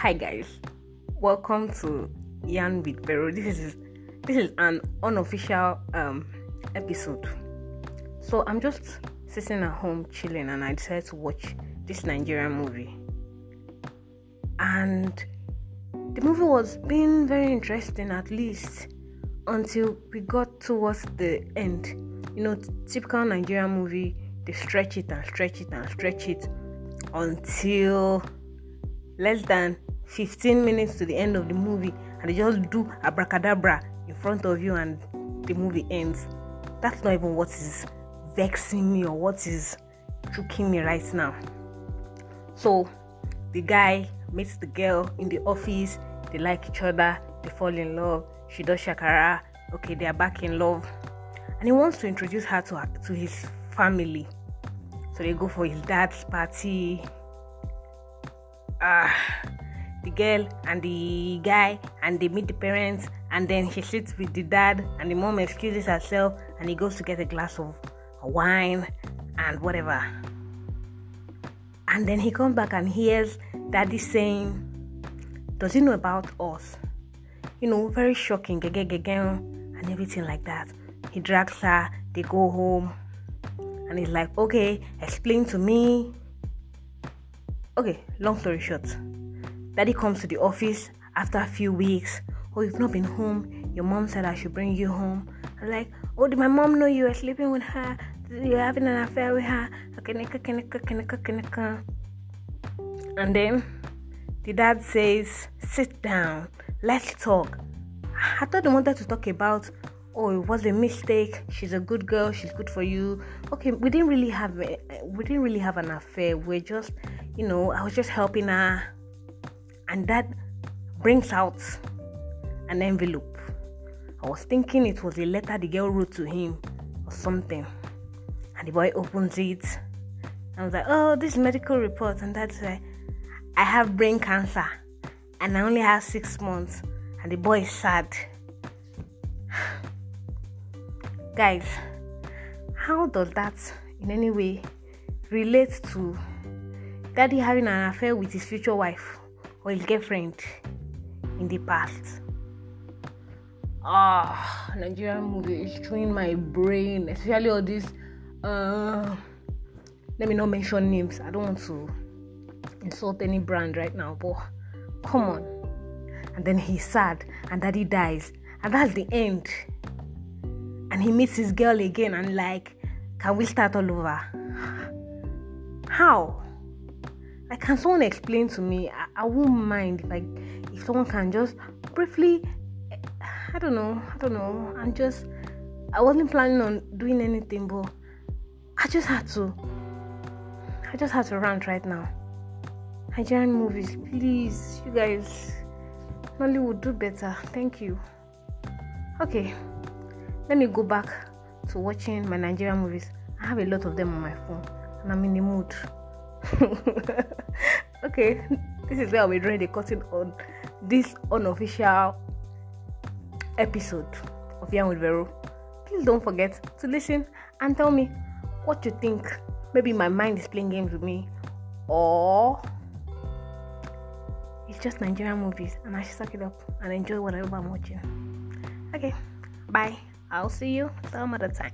Hi guys, welcome to Yan with Vero. This is this is an unofficial um episode. So I'm just sitting at home chilling, and I decided to watch this Nigerian movie. And the movie was being very interesting, at least until we got towards the end. You know, typical Nigerian movie, they stretch it and stretch it and stretch it until less than 15 minutes to the end of the movie and they just do abracadabra in front of you and the movie ends. That's not even what is vexing me or what is choking me right now. So the guy meets the girl in the office, they like each other, they fall in love, she does shakara, okay, they are back in love. And he wants to introduce her to her, to his family. So they go for his dad's party. Ah, the girl and the guy, and they meet the parents, and then she sits with the dad, and the mom excuses herself, and he goes to get a glass of wine and whatever. And then he comes back and hears daddy saying, Does he know about us? You know, very shocking, and everything like that. He drags her, they go home, and he's like, Okay, explain to me. Okay, long story short, daddy comes to the office after a few weeks. Oh, you've not been home. Your mom said I should bring you home. I'm like, Oh, did my mom know you were sleeping with her? You're having an affair with her? Okay, and then the dad says, Sit down, let's talk. I thought they wanted to talk about oh it was a mistake she's a good girl she's good for you okay we didn't really have a, we didn't really have an affair we're just you know i was just helping her and that brings out an envelope. I was thinking it was a letter the girl wrote to him or something. And the boy opens it. I was like oh this medical report. And that's like i have brain cancer. And i only have six months. And the boy is sad. Guys how does that in any way relate to daddy having an affair with his future wife or his girlfriend in the past. Ah nigerian movie is chewing my brain especially all this uh let me not mention names. I don't want to insult any brand right now but come on. And then he's sad and daddy dies and that's the end. And he meets his girl again and like can we start all over? How like can someone explain to me I, I won't mind if if someone can just briefly i don't know i don't know i'm just i wasn't planning on doing anything but i just had to i just had to rant right now nigerian movies please you guys nollywood do better thank you okay let me go back to watching my Nigerian movies. I have a lot of them on my phone and I'm in the mood. okay, this is where we're drawing the curtain on this unofficial episode of Young with Vero. Please don't forget to listen and tell me what you think. Maybe my mind is playing games with me, or it's just Nigerian movies and I should suck it up and enjoy whatever I'm watching. Okay, bye. I'll see you some other time.